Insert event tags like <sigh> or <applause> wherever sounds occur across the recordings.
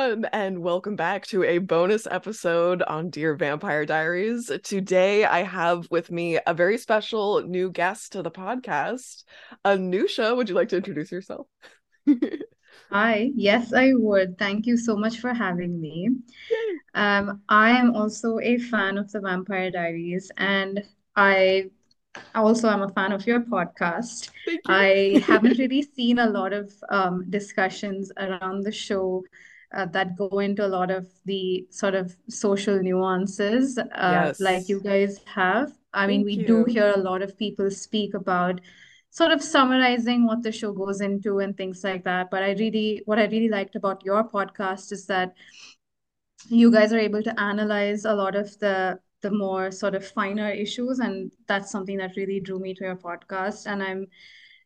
everyone, and welcome back to a bonus episode on Dear Vampire Diaries. Today, I have with me a very special new guest to the podcast, Anusha. Would you like to introduce yourself? <laughs> Hi, yes, I would. Thank you so much for having me. Um, I am also a fan of the Vampire Diaries, and I also am a fan of your podcast. You. I haven't <laughs> really seen a lot of um, discussions around the show uh, that go into a lot of the sort of social nuances, uh, like you guys have. I mean, Thank we do hear a lot of people speak about sort of summarizing what the show goes into and things like that. But I really, what I really liked about your podcast is that you guys are able to analyze a lot of the the more sort of finer issues and that's something that really drew me to your podcast and i'm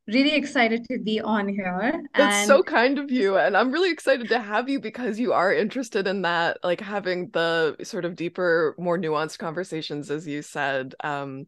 really excited to be on here That's and so kind of you. And I'm really excited to have you because you are interested in that, like having the sort of deeper, more nuanced conversations, as you said. Um,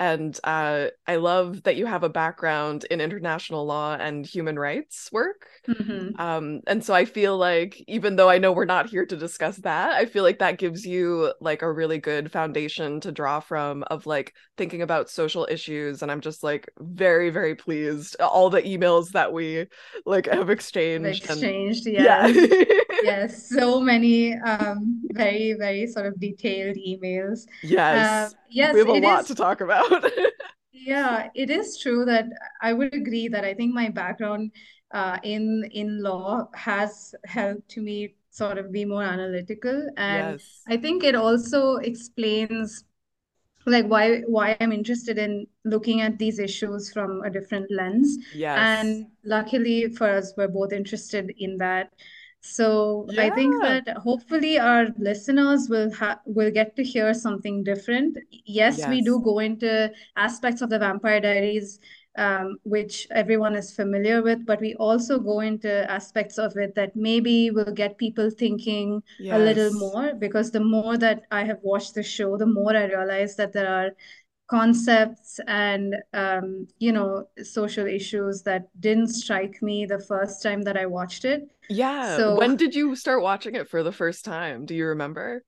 and uh, I love that you have a background in international law and human rights work. Mhm. Um, and so I feel like even though I know we're not here to discuss that, I feel like that gives you like a really good foundation to draw from of like thinking about social issues. And I'm just like very, very pleased. All the emails that we like have We've exchanged and exchanged yeah. yes <laughs> yes so many um very very sort of detailed emails uh Yes. We have a lot is to talk about. <laughs> Yeah, it is true that I would agree that I think my background uh, in in law has helped me sort of be more analytical, and Yes. I think it also explains like why why I'm interested in looking at these issues from a different lens. Yes. And luckily for us, we're both interested in that. So I think that hopefully our listeners will ha will get to hear something different. Yes, we do go into aspects of the Vampire Diaries, um, which everyone is familiar with, but we also go into aspects of it that maybe will get people thinking a little more because the more that I have watched the show, the more I realize that there are concepts and um, you know social issues that didn't strike me the first time that I watched it. Yeah. So When did you start watching it for the first time? Do you remember?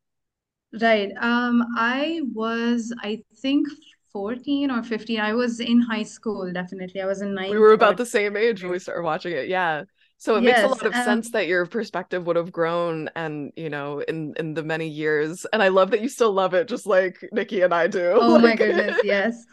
right, um, I was I think 14 or 15. I was in high school, definitely. I was in We were about or the same age when we started watching it. Yeah. So it makes a lot of sense um, that your perspective would have grown and, you know, in in the many years. And I love that you still love it just like Nikki and I do. <laughs> oh my goodness, yes.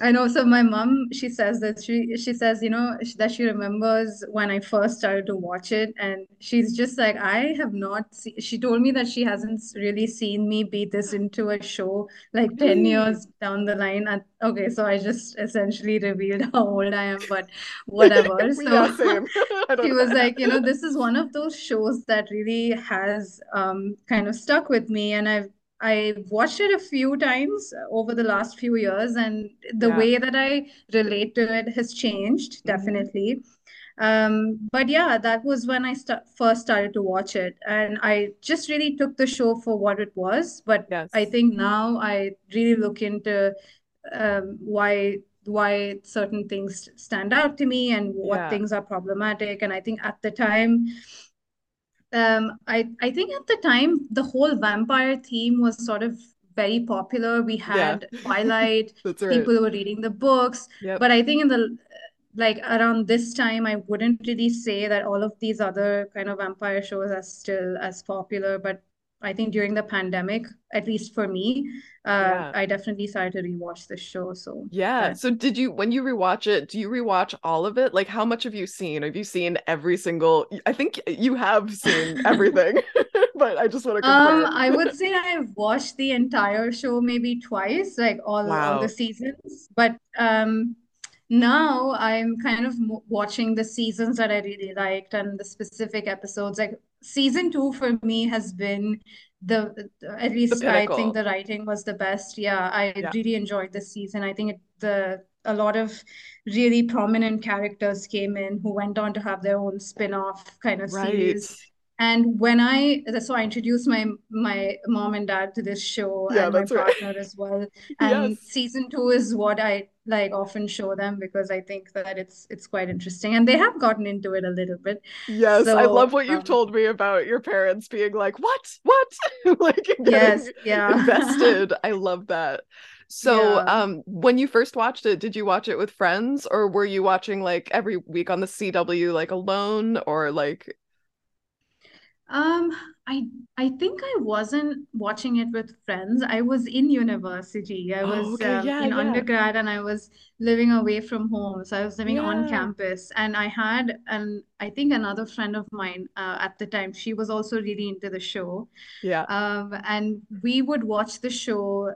I know. So my mom, she says that she she says, you know, that she remembers when I first started to watch it, and she's just like, I have not see She told me that she hasn't really seen me be this into a show like 10 years down the line. And okay, so I just essentially revealed how old I am, but whatever. <laughs> So <laughs> she was like, you know, this is one of those shows that really has um kind of stuck with me, and I've I've watched it a few times over the last few years, and the Yeah. way that I relate to it has changed, hmm definitely. Um, but yeah, that was when I st first started to watch it, and I just really took the show for what it was. But I think now I really look into um, why why certain things stand out to me and what Yeah. things are problematic. And I think at the time, um, I I think at the time the whole vampire theme was sort of very popular. We Yeah. had Twilight, <laughs> That's right. people were reading the books, Yep. but I think in the like around this time, I wouldn't really say that all of these other kind of vampire shows are still as popular. But I think during the pandemic, at least for me, uh, Yeah. I definitely started to rewatch the show. So Yeah. So did you when you rewatch it, do you rewatch all of it? Like how much have you seen? Have you seen every single I think you have seen <laughs> everything, <laughs> but I just want to Um, confirm. I would say I've watched the entire show maybe twice, like all all the seasons. But um, now I'm kind of watching the seasons that I really liked and the specific episodes. Like season two for me has been the at The least I think the writing was the best. Yeah, I Yeah. really enjoyed this season. I think it, the a lot of really prominent characters came in who went on to have their own spin-off kind of Right. series. And when I so I introduced my my mom and dad to this show Yeah, and my that's right. partner as well. <laughs> And Yes. season two is what I like often show them because I think that it's it's quite interesting and they have gotten into it a little bit. Yes, I love So what you've um, told me about your parents being like, "What? What?" <laughs> Like yes, yeah. invested. <laughs> I love that. So, Yeah. um, when you first watched it, did you watch it with friends or were you watching like every week on the CW like alone or like Um, I I think I wasn't watching it with friends. I was in university. I Oh, was um, yeah, in yeah. undergrad and I was living away from home. So I was living on campus and I had an I think another friend of mine uh, at the time. She was also really into the show. Yeah. Um, and we would watch the show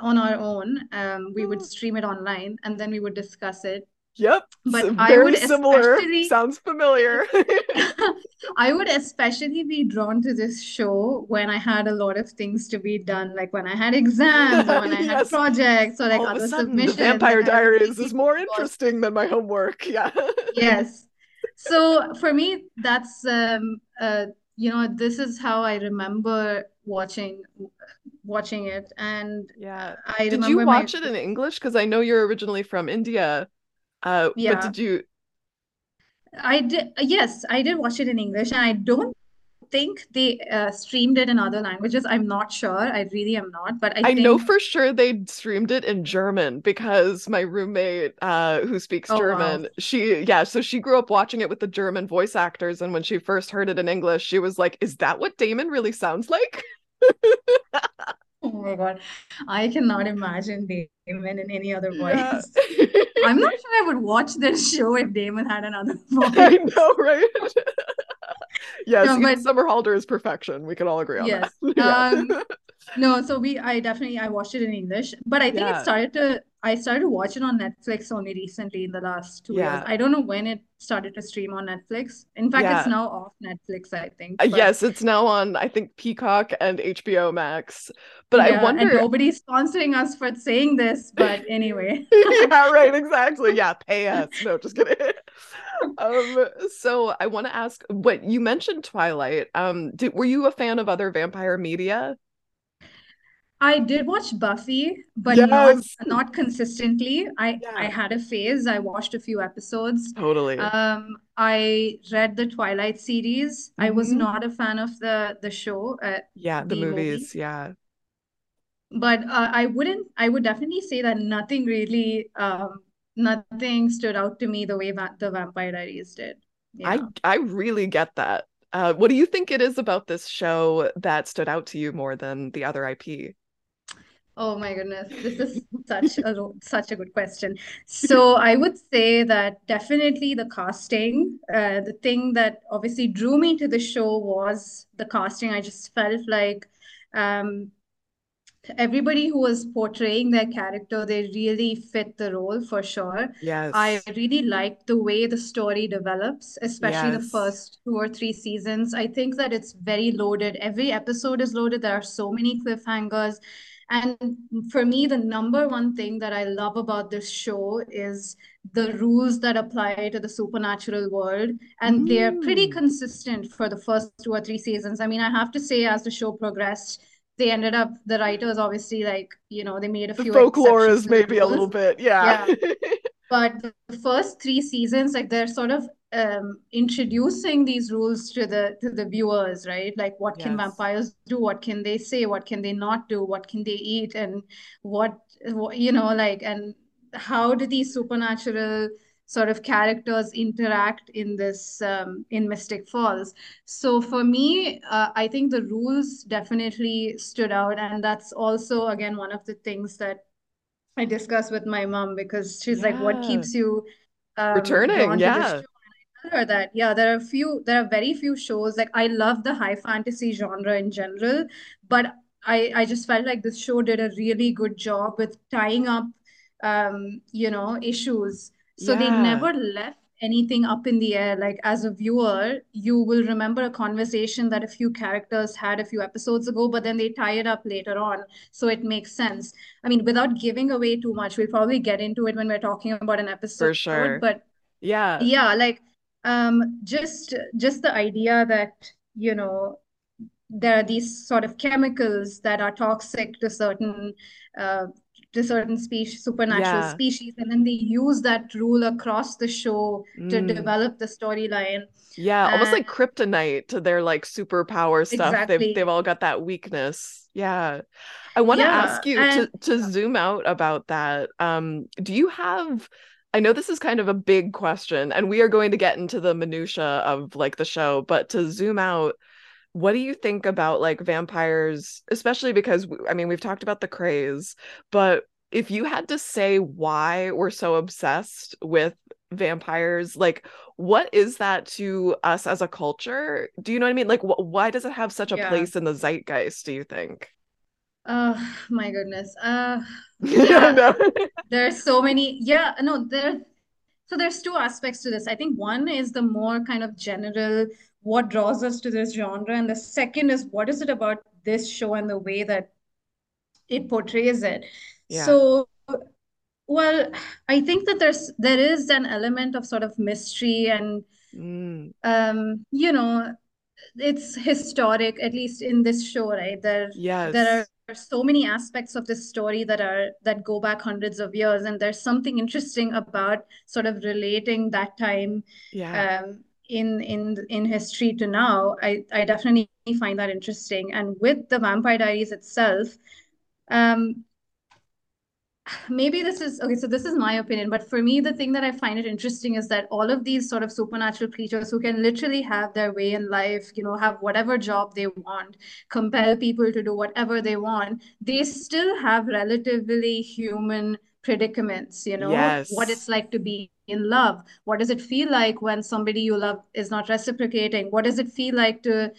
on our own. Um, we would stream it online and then we would discuss it. Yep. But So I would very similar. <laughs> Sounds familiar. <laughs> I would especially be drawn to this show when I had a lot of things to be done, like when I had exams or when I <laughs> had projects or like All of a other sudden, The. Vampire Diaries is more interesting than my homework. Yeah. yes. So for me, that's um uh you know, this is how I remember watching watching it. And Yeah. I Did you remember my watch it in English? Because I know you're originally from India. Uh, but yeah, did you? I did yes, I did watch it in English and I don't think they uh, streamed it in other languages. I'm not sure. I really am not, but I I know for sure they streamed it in German because my roommate, uh, who speaks oh wow. German, she, yeah, so she grew up watching it with the German voice actors, and when she first heard it in English, she was like, "Is that what Damon really sounds like?" <laughs> <laughs> Oh my God. I cannot imagine Damon in any other Yeah. voice. I'm not sure I would watch this show if Damon had another <laughs> voice. I know, right? <laughs> Yes, No, but Somerhalder is perfection. We can all agree on that. yes. Yeah. Um, no, so we I definitely I watched it in English, but I think it started to I started watching on Netflix only recently in the last two years. I don't know when it started to stream on Netflix. In fact, it's now off Netflix, I think. Uh, But Yes, it's now on, I think, Peacock and HBO Max. But I yeah, and nobody's sponsoring us for saying this, but <laughs> anyway. yeah, <laughs> right, exactly. Yeah, pay us. No, just kidding. <laughs> Um, so I want to ask what you mentioned Twilight. Um, did were you a fan of other vampire media? I did watch Buffy, but not Yes. not consistently. I I had a phase. I watched a few episodes. totally. Um, I read the Twilight series. I was hmm not a fan of the the show, uh, Yeah, the the movie, movies. Yeah. but uh, I wouldn't. I would definitely say that nothing really, um, nothing stood out to me the way va the Vampire Diaries did. I I really get that. Uh, what do you think it is about this show that stood out to you more than the other IP? Oh my goodness, this is such a such a good question. So I would say that definitely the casting, uh, the thing that obviously drew me to the show was the casting. I just felt like um, everybody who was portraying their character, they really fit the role for sure. Yes, I really liked the way the story develops, especially the first two or three seasons. I think that it's very loaded. Every episode is loaded. There are so many cliffhangers. And for me, the number one thing that I love about this show is the rules that apply to the supernatural world. And they're pretty Mm. consistent for the first two or three seasons. I mean, I have to say, as the show progressed, they ended up, the writers obviously, like, you know, they made a The few folklore is exceptions to the maybe a little bit, yeah. Yeah. <laughs> But the first three seasons, like they're sort of um, introducing these rules to the to the viewers, right? Like what can vampires do? What can they say? What can they not do? What can they eat? And what, what you know, like, and how do these supernatural sort of characters interact in this um, in Mystic Falls? So for me, uh, I think the rules definitely stood out, and that's also again one of the things that I discuss with my mom because she's like, what keeps you um Returning, drawn to this yeah. Show? And I tell that, yeah, there are a few, there are very few shows. Like I love the high fantasy genre in general, but I I just felt like this show did a really good job with tying up um, you know, issues. So they never left anything up in the air. Like as a viewer, you will remember a conversation that a few characters had a few episodes ago, but then they tie it up later on. So it makes sense. I mean, without giving away too much, we'll probably get into it when we're talking about an episode For sure. but Yeah. yeah, like um just just the idea that you know there are these sort of chemicals that are toxic to certain uh, to certain species supernatural Yeah. species and then they use that rule across the show to Mm. develop the storyline Yeah, almost like kryptonite to their like superpower stuff. They've they've all got that weakness. Yeah. I want to yeah ask you and to to zoom out about that. Um, do you have I know this is kind of a big question, and we are going to get into the minutia of like the show, but to zoom out, what do you think about like vampires, especially because I mean, we've talked about the craze, but if you had to say why we're so obsessed with vampires, like what is that to us as a culture? Do you know what I mean? Like, wh why does it have such a yeah place in the zeitgeist, do you think? Uh my goodness uh <laughs> yeah know. there's so many yeah no there So there's two aspects to this. I think one is the more kind of general, what draws us to this genre, and the second is what is it about this show and the way that it portrays it. Yeah. So, well, I think that there's there is an element of sort of mystery and Mm, um, you know, it's historic, at least in this show, right? There there yes. are so many aspects of this story that are that go back hundreds of years, and there's something interesting about sort of relating that time Yeah. um, in in in history to now. I I definitely find that interesting. And with the Vampire Diaries itself, um, maybe this is okay so this is my opinion but for me the thing that i find it interesting is that all of these sort of supernatural creatures who can literally have their way in life you know have whatever job they want compel people to do whatever they want they still have relatively human predicaments you know what it's like to be in love. What does it feel like when somebody you love is not reciprocating? What does it feel like to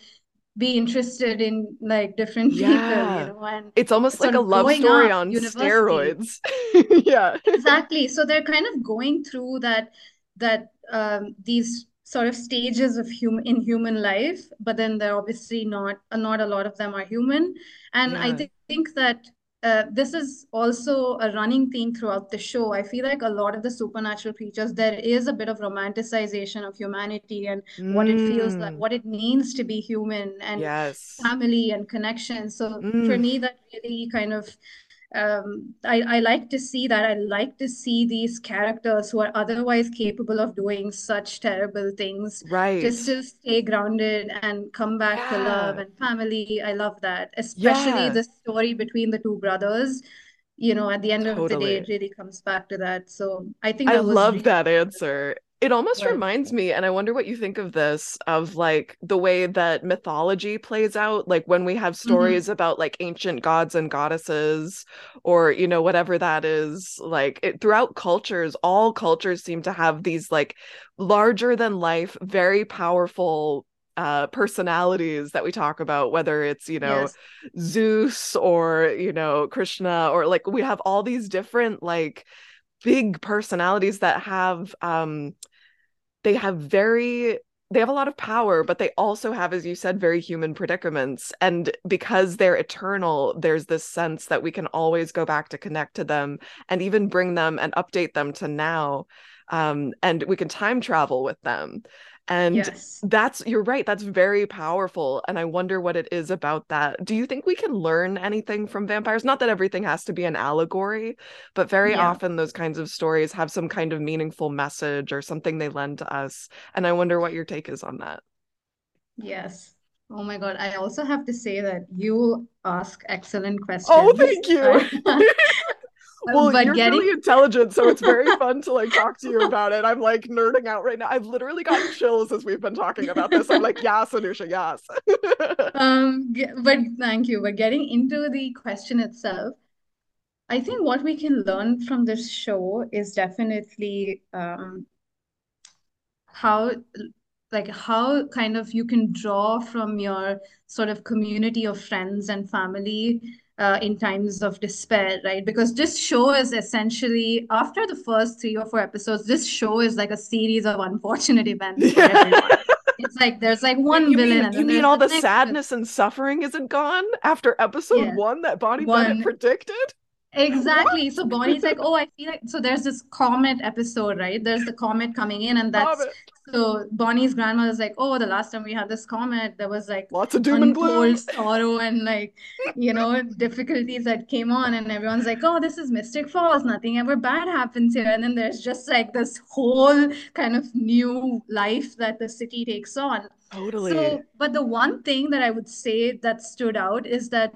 be interested in like different <laughs> people you know and It's almost like a love story on university steroids. <laughs> Yeah. Exactly. So they're kind of going through that that um, these sort of stages of human in human life, but then they're obviously not not a lot of them are human. And I Yeah. thi- think that uh, this is also a running theme throughout the show. I feel like a lot of the supernatural creatures, there is a bit of romanticization of humanity and what it feels like, Mm, what it means to be human and yes. family and connection. So for Mm, me, that really kind of um, I, I like to see that. I like to see these characters who are otherwise capable of doing such terrible things to right. still stay grounded and come back to love and family. I love that, especially Yeah. the story between the two brothers. You know, at the end of the day, it really comes back to that. So I think I love really that answer. It almost reminds me, and I wonder what you think of this, of like the way that mythology plays out, like when we have hmm stories about like ancient gods and goddesses, or you know, whatever that is, like it, throughout cultures, all cultures seem to have these like larger than life, very powerful uh personalities that we talk about whether it's you know Yes. Zeus or you know Krishna or like we have all these different like big personalities that have um they have very they have a lot of power but they also have as you said very human predicaments. And because they're eternal there's this sense that we can always go back to connect to them and even bring them and update them to now um and we can time travel with them and Yes. that's you're right that's very powerful and i wonder what it is about that do you think we can learn anything from vampires not that everything has to be an allegory but very Yeah. often those kinds of stories have some kind of meaningful message or something they lend to us and i wonder what your take is on that Yes. Oh my God. I also have to say that you ask excellent oh, questions. oh thank you <laughs> well but you're getting really intelligent so it's very <laughs> fun to like talk to you about it. I'm like nerding out right now. I've literally gotten chills as we've been talking about this. I'm like yes anusha yes. <laughs> Um but thank you. But getting into the question itself, I think what we can learn from this show is definitely um how like how kind of you can draw from your sort of community of friends and family uh, in times of despair, right? Because this show is essentially after the first three or four episodes, this show is like a series of unfortunate events yeah It's like there's like <laughs> one you villain mean and you mean all the the sadness and suffering isn't gone after episode yeah one that Bonnie Bennett one predicted? exactly. So Bonnie's like, oh, I feel like so there's this comet episode, right? There's the comet coming in, and that's. So Bonnie's grandmother's like, oh, the last time we had this comet, there was like lots of doom and gloom, sorrow, and like you know difficulties that came on, and everyone's like, oh, this is Mystic Falls, nothing ever bad happens here, and then there's just like this whole kind of new life that the city takes on. Totally. So, but the one thing that I would say that stood out is that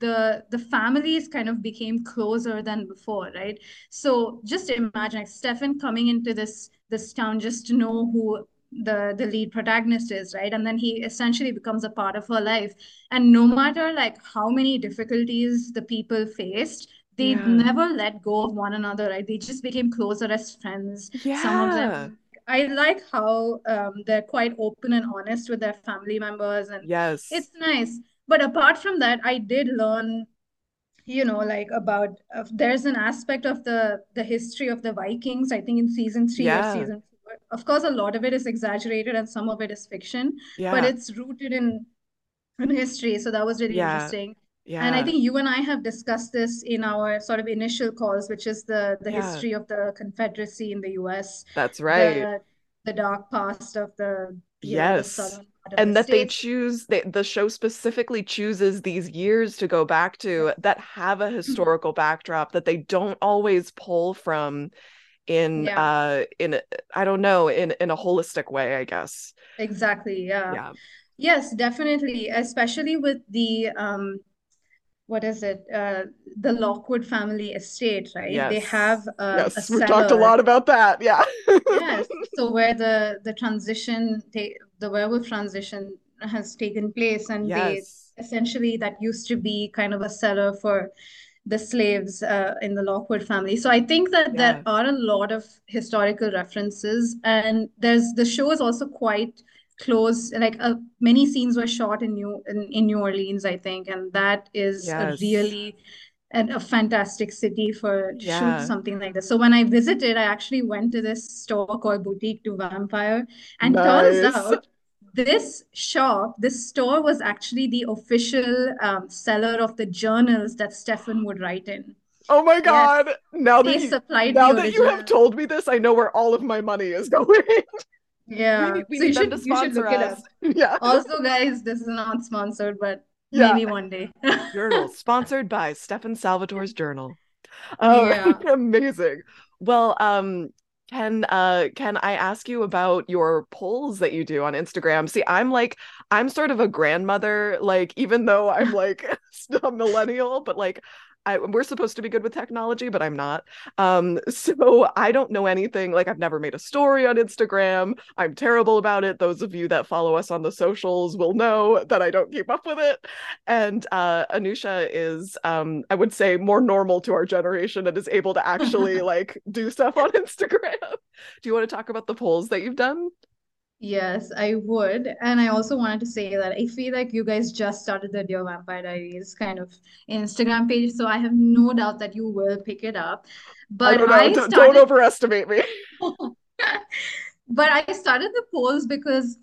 the the families kind of became closer than before right so just imagine like stefan coming into this this town just to know who the the lead protagonist is right? And then he essentially becomes a part of her life. And no matter like how many difficulties the people faced they yeah. never let go of one another right? They just became closer as friends. Yeah. some of them I like how um, they're quite open and honest with their family members, and yes, it's nice. But apart from that i did learn you know like about uh, there's an aspect of the the history of the vikings i think in season three yeah. or season four of course a lot of it is exaggerated and some of it is fiction yeah. but it's rooted in in history so that was really yeah. interesting yeah. And I think you and I have discussed this in our sort of initial calls, which is the the yeah. history of the Confederacy in the U.S. That's right. The, the dark past of the yes. Know, the and that they choose they, the show specifically chooses these years to go back to that have a mm-hmm. historical backdrop that they don't always pull from in yeah. uh in i don't know in in a holistic way i guess exactly yeah yeah yes definitely especially with the um what is it uh the lockwood family estate right yes. they have uh, yes we talked a lot about that yeah yes so where the the transition they the werewolf transition has taken place and yes. they essentially that used to be kind of a cellar for the slaves uh, in the Lockwood family. So I think that yeah. there are a lot of historical references, and there's the show is also quite close. Like uh, many scenes were shot in New in, in New Orleans, I think, and that is yes. a really and a fantastic city for to yeah. shoot something like this. So when I visited, I actually went to this store called Boutique du Vampire, and nice. turns out this shop, this store was actually the official um, seller of the journals that Stefan would write in. Oh my god! Yes. Now that you, now that you have told me this, I know where all of my money is <laughs> going. Yeah, we, we so you should, you should look us. <laughs> Yeah. Also, guys, this is not sponsored, but yeah. maybe one day. <laughs> Journal sponsored by Stefan Salvatore's Journal. Oh, yeah. <laughs> amazing. Well, um, can uh can I ask you about your polls that you do on Instagram? See, I'm like I'm sort of a grandmother, like even though I'm like a millennial, but like I, we're supposed to be good with technology, but I'm not. Um, <laughs> so I don't know anything. Like I've never made a story on Instagram. I'm terrible about it. Those of you that follow us on the socials will know that I don't keep up with it. And uh, Anusha is, um, I would say, more normal to our generation and is able to <laughs> actually like do stuff on Instagram. Do you want to talk about the polls that you've done? Yes, I would. And I also wanted to say that I feel like you guys just started the Dear Vampire Diaries kind of Instagram page. So I have no doubt that you will pick it up. But I don't, I started... don't overestimate me. <laughs> <laughs> but I started the polls because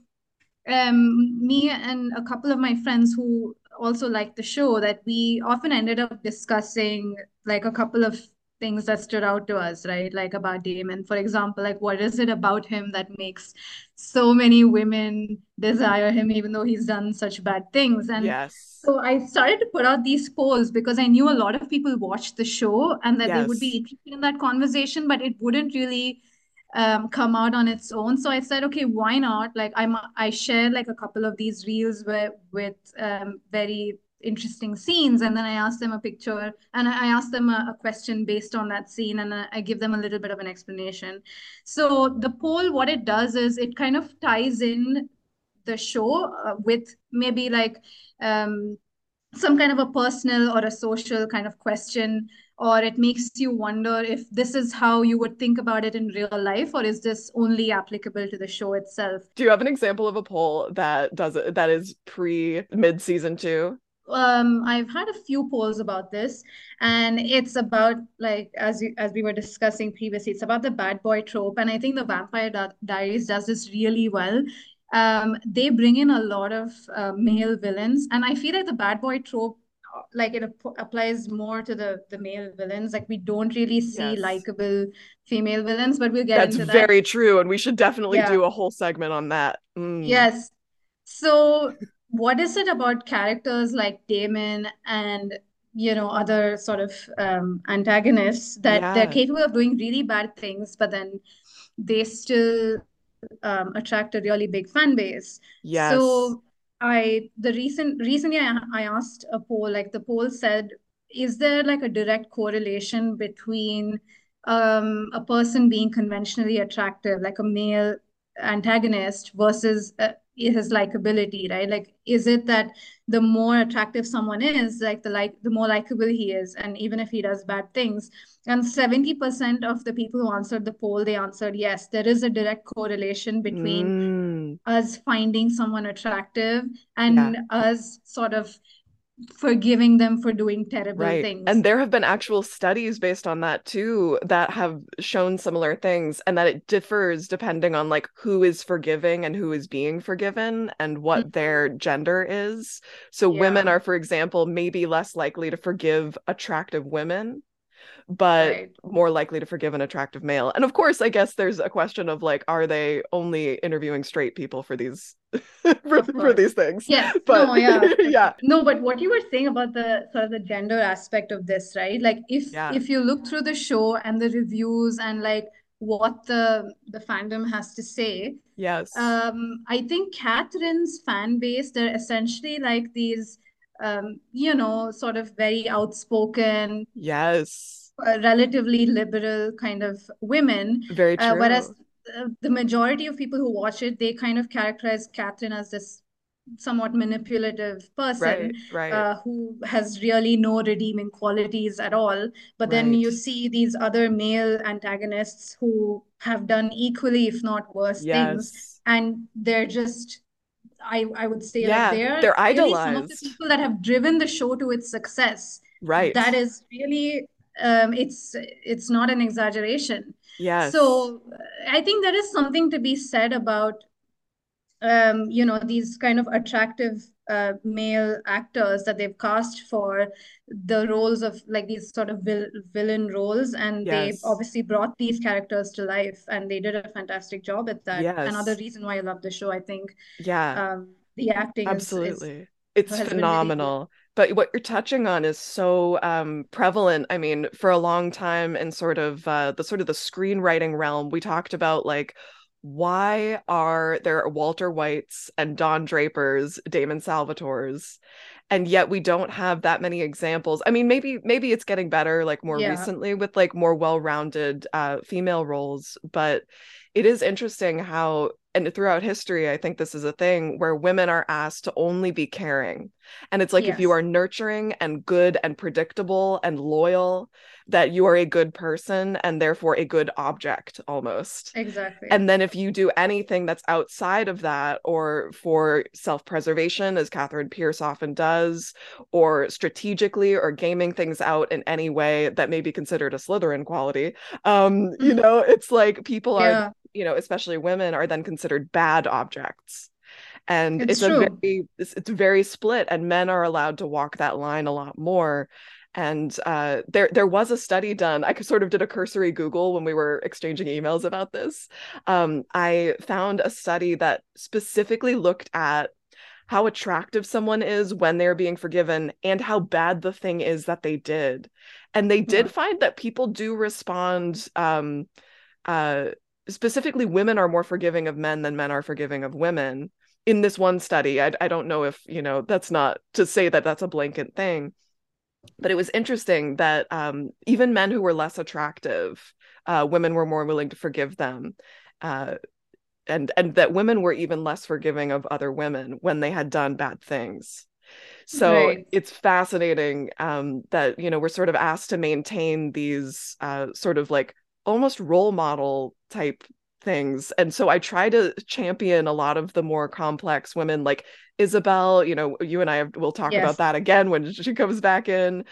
um, me and a couple of my friends who also like the show that we often ended up discussing like a couple of things that stood out to us, right? Like about Damon, for example, like what is it about him that makes so many women desire him, even though he's done such bad things? And yes. so I started to put out these polls because I knew a lot of people watched the show and that yes. they would be interested in that conversation, but it wouldn't really um, come out on its own. So I said, okay, why not? Like I'm, I share like a couple of these reels where with um, very interesting scenes and then i ask them a picture and i ask them a, a question based on that scene and I, give them a little bit of an explanation. So the poll what it does is it kind of ties in the show uh, with maybe like um, some kind of a personal or a social kind of question or it makes you wonder if this is how you would think about it in real life or is this only applicable to the show itself? Do you have an example of a poll that does it that is pre mid season 2 um i've had a few polls about this and it's about like as you as we were discussing previously it's about the bad boy trope and i think the vampire diaries does this really well um they bring in a lot of uh, male villains and i feel like the bad boy trope like it ap- applies more to the the male villains. Like we don't really see Yes. likable female villains, but we'll get That's into that. That's very true. And we should definitely Yeah. do a whole segment on that. Mm. Yes. So, what is it about characters like Damon and, you know, other sort of um, antagonists that they're capable of doing really bad things, but then they still um, attract a really big fan base? Yes. So, I the recent recently I, I asked a poll, like the poll said, is there like a direct correlation between um, a person being conventionally attractive, like a male antagonist versus his likability, right? Like, is it that the more attractive someone is, like the like the more likable he is, and even if he does bad things, and 70% of the people who answered the poll, they answered yes, there is a direct correlation between Mm. us finding someone attractive Yeah. and us sort of forgiving them for doing terrible Right. things. And there have been actual studies based on that too that have shown similar things and that it differs depending on like who is forgiving and who is being forgiven and what mm-hmm. their gender is. So women are, for example, maybe less likely to forgive attractive women, but Right. more likely to forgive an attractive male. And of course, I guess there's a question of like, are they only interviewing straight people for these <laughs> for, for these things? Yes, <laughs> But no, yeah. <laughs> yeah. No, but what you were saying about the sort of the gender aspect of this, right? Like if Yeah. if you look through the show and the reviews and like what the the fandom has to say, Yes. um, I think Katherine's fan base, they're essentially like these um, you know, sort of very outspoken, Yes. uh, relatively liberal kind of women. Very Uh, true. whereas uh, the majority of people who watch it, they kind of characterize Katherine as this somewhat manipulative person Right, right. uh, who has really no redeeming qualities at all. But then you see these other male antagonists who have done equally, if not worse, things, and they're just. I, I would say Yeah, like they're they're really some of the idolized. people that have driven the show to its success. Right. That is really um, it's it's not an exaggeration. Yes. So I think there is something to be said about um, you know, these kind of attractive uh, male actors that they've cast for the roles of like these sort of vil villain roles, and they Yes. obviously brought these characters to life, and they did a fantastic job at that. yes. Another reason why I love the show, I think, Yeah, um, the acting is is absolutely. It's really phenomenal. But what you're touching on is so um, prevalent. I mean, for a long time in sort of uh, the sort of the screenwriting realm, we talked about like why are there Walter Whites and Don Drapers, Damon Salvatores, and yet we don't have that many examples. I mean, maybe maybe it's getting better like more Yeah. recently with like more well-rounded uh, female roles, but it is interesting how and throughout history, I think this is a thing where women are asked to only be caring. And it's like if you are nurturing and good and predictable and loyal, that you are a good person and therefore a good object almost. Exactly. And then if you do anything that's outside of that, or for self preservation, as Katherine Pierce often does, or strategically or gaming things out in any way that may be considered a Slytherin quality, um, you Mhm. know, it's like people are, Yeah, you know, especially women are then considered bad objects. And it's it's a very it's, it's very split, and men are allowed to walk that line a lot more. And uh, there there was a study done. I sort of did a cursory Google when we were exchanging emails about this. Um, I found a study that specifically looked at how attractive someone is when they're being forgiven and how bad the thing is that they did. And they did Yeah. find that people do respond. Um, uh, specifically, women are more forgiving of men than men are forgiving of women. In this one study, I, I don't know if you know that's not to say that that's a blanket thing but it was interesting that um, even men who were less attractive, uh, women were more willing to forgive them, uh, and and that women were even less forgiving of other women when they had done bad things. So Right. it's fascinating um, that you know we're sort of asked to maintain these uh, sort of like almost role model type things and so i try to champion a lot of the more complex women like isobel you know you and i have, will talk Yes. about that again when she comes back in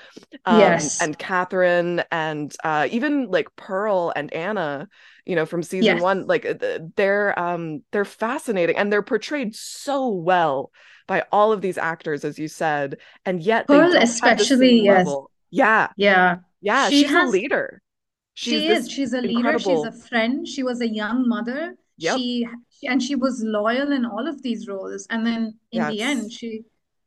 um, Yes. and katherine and uh, even like pearl and anna you know from season Yes. one like they're um they're fascinating and they're portrayed so well by all of these actors as you said and yet Pearl don't have the especially, yes. level. yeah Yeah. yeah She she's has- a leader she's she is. She's a leader. She's a friend. She was a young mother. Yep. She, and she was loyal in all of these roles. And then in the end, she,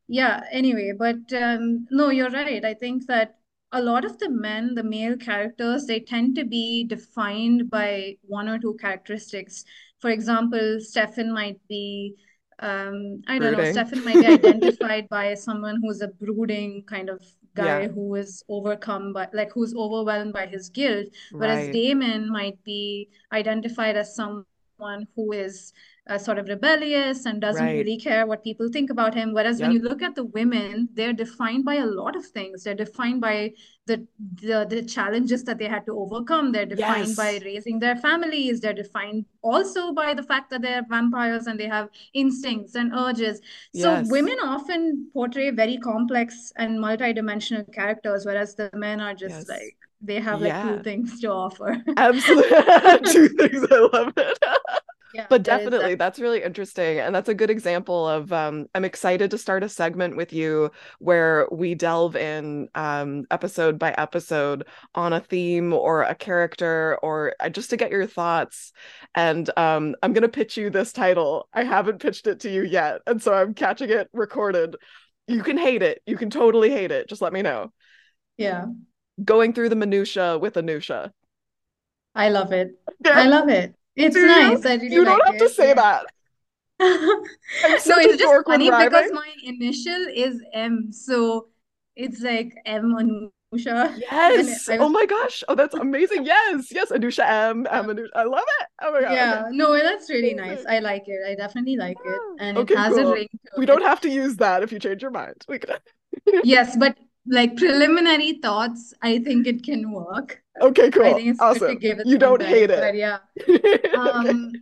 yeah. Anyway, but um, no, you're right. I think that a lot of the men, the male characters, they tend to be defined by one or two characteristics. For example, Stefan might be. Um, I don't know. Stefan might be identified <laughs> by someone who's a brooding kind of guy Yeah. who is overcome by, like, who's overwhelmed by his guilt. Whereas right Damon might be identified as someone who is uh, sort of rebellious and doesn't Right. really care what people think about him. Whereas when you look at the women, they're defined by a lot of things. They're defined by the the, the challenges that they had to overcome. They're defined by raising their families. They're defined also by the fact that they're vampires and they have instincts and urges. So Yes. women often portray very complex and multidimensional characters, whereas the men are just Yes. like they have like Yeah. two things to offer. <laughs> absolutely <laughs> two things i love it <laughs> Yeah, but definitely that. that's really interesting and that's a good example of um, i'm excited to start a segment with you where we delve in um, episode by episode on a theme or a character or uh, just to get your thoughts and um, i'm going to pitch you this title i haven't pitched it to you yet and so i'm catching it recorded you can hate it you can totally hate it just let me know Yeah, going through the minutia with Anusha. I love it. I <laughs> love it. It's Do you? nice. I really you don't like have to say that. <laughs> No, it's just funny because my initial is M, so it's like M Anusha. <laughs> Yes. Oh my gosh. Oh, that's amazing. Yes. Yes. Anusha M. M. Anusha. I love it. Oh my god. okay. Yeah, no, that's really nice. I like it. I definitely like it. And Okay, it has a ring We it. don't have to use that if you change your mind. We can. Yes, but like preliminary thoughts, I think it can work. Okay. Cool. I think it's good to awesome. give it You don't time, hate but it. yeah. <laughs> Okay. Um,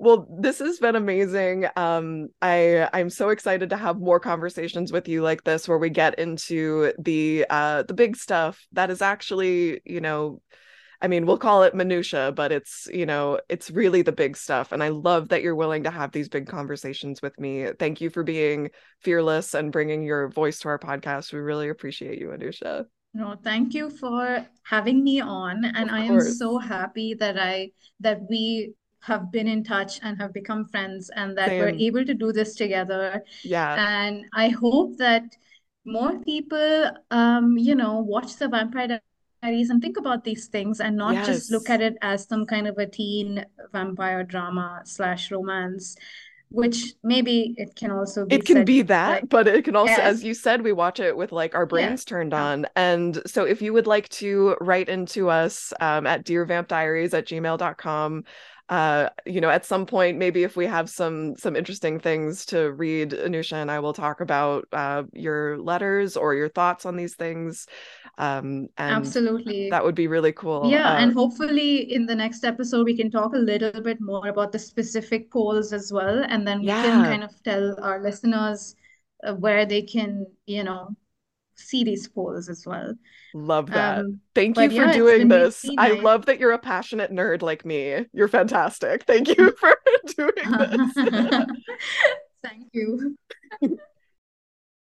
well this has been amazing um i i'm so excited to have more conversations with you like this where we get into the uh the big stuff that is actually you know i mean we'll call it minutia but it's you know it's really the big stuff and i love that you're willing to have these big conversations with me. Thank you for being fearless and bringing your voice to our podcast. We really appreciate you anusha No, thank you for having me on, and I am so happy that I that we have been in touch and have become friends and that we're able to do this together. yeah. And I hope that more people, um, you know, watch the Vampire and think about these things and not just look at it as some kind of a teen vampire drama slash romance, which maybe it can also be it can be that like but it can also Yes. as you said we watch it with like our brains turned on. And so if you would like to write into us um, at dearvampdiaries at gmail.com uh you know at some point maybe if we have some some interesting things to read anusha and i will talk about uh your letters or your thoughts on these things um and absolutely. that would be really cool Yeah, Uh, and hopefully in the next episode we can talk a little bit more about the specific polls as well, and then we can kind of tell our listeners uh, where they can, you know, series polls as well. Love that. Um, Thank you for yeah, doing this. I nice. love that you're a passionate nerd like me. You're fantastic. Thank you <laughs> for doing this. <laughs> Thank you. <laughs>